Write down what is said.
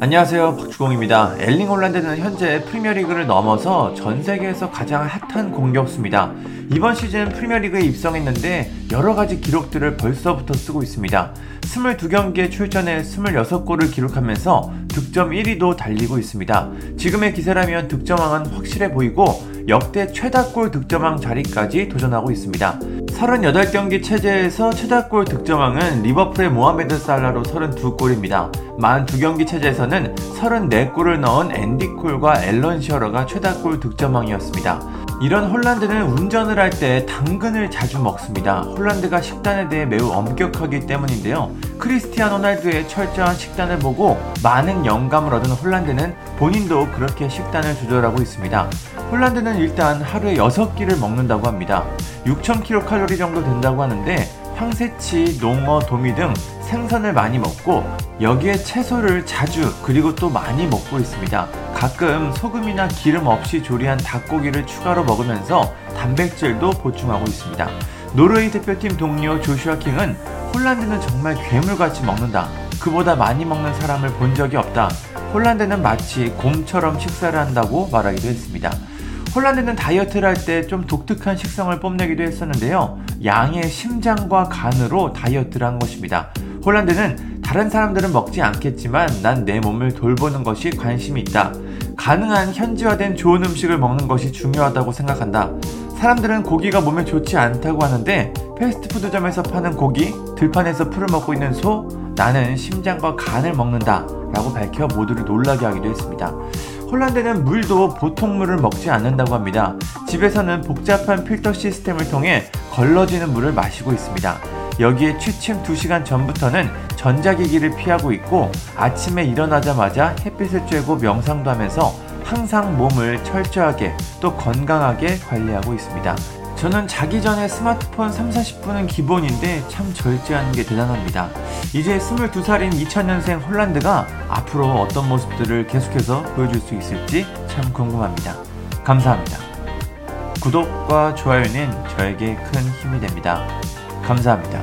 안녕하세요 박주공입니다. 엘링 홀란드는 현재 프리미어리그를 넘어서 전 세계에서 가장 핫한 공격수입니다. 이번 시즌 프리미어리그에 입성했는데 여러 가지 기록들을 벌써부터 쓰고 있습니다. 22경기에 출전해 26골을 기록하면서 득점 1위도 달리고 있습니다. 지금의 기세라면 득점왕은 확실해 보이고 역대 최다골 득점왕 자리까지 도전하고 있습니다. 38경기 체제에서 최다골 득점왕은 리버풀의 모하메드 살라로 32골입니다. 42경기 체제에서는 34골을 넣은 앤디 콜과 앨런 시어러가 최다골 득점왕이었습니다. 이런 홀란드는 운전을 할 때 당근을 자주 먹습니다. 홀란드가 식단에 대해 매우 엄격하기 때문인데요. 크리스티아노 호날두의 철저한 식단을 보고 많은 영감을 얻은 홀란드는 본인도 그렇게 식단을 조절하고 있습니다. 홀란드는 일단 하루에 6끼를 먹는다고 합니다. 6,000kcal 정도 된다고 하는데 황새치, 농어, 도미 등 생선을 많이 먹고 여기에 채소를 자주 그리고 또 많이 먹고 있습니다. 가끔 소금이나 기름 없이 조리한 닭고기를 추가로 먹으면서 단백질도 보충하고 있습니다. 노르웨이 대표팀 동료 조슈아 킹은 홀란드는 정말 괴물같이 먹는다. 그보다 많이 먹는 사람을 본 적이 없다. 홀란드는 마치 곰처럼 식사를 한다고 말하기도 했습니다. 홀란드는 다이어트를 할 때 좀 독특한 식성을 뽐내기도 했었는데요. 양의 심장과 간으로 다이어트를 한 것입니다. 홀란드는 다른 사람들은 먹지 않겠지만 난 내 몸을 돌보는 것이 관심이 있다. 가능한 현지화된 좋은 음식을 먹는 것이 중요하다고 생각한다. 사람들은 고기가 몸에 좋지 않다고 하는데 패스트푸드점에서 파는 고기, 들판에서 풀을 먹고 있는 소, 나는 심장과 간을 먹는다. 라고 밝혀 모두를 놀라게 하기도 했습니다. 홀란드는 물도 보통 물을 먹지 않는다고 합니다. 집에서는 복잡한 필터 시스템을 통해 걸러지는 물을 마시고 있습니다. 여기에 취침 2시간 전부터는 전자기기를 피하고 있고 아침에 일어나자마자 햇빛을 쬐고 명상도 하면서 항상 몸을 철저하게 또 건강하게 관리하고 있습니다. 저는 자기 전에 스마트폰 3, 40분은 기본인데 참 절제하는 게 대단합니다. 이제 22살인 2000년생 홀란드가 앞으로 어떤 모습들을 계속해서 보여줄 수 있을지 참 궁금합니다. 감사합니다. 구독과 좋아요는 저에게 큰 힘이 됩니다. 감사합니다.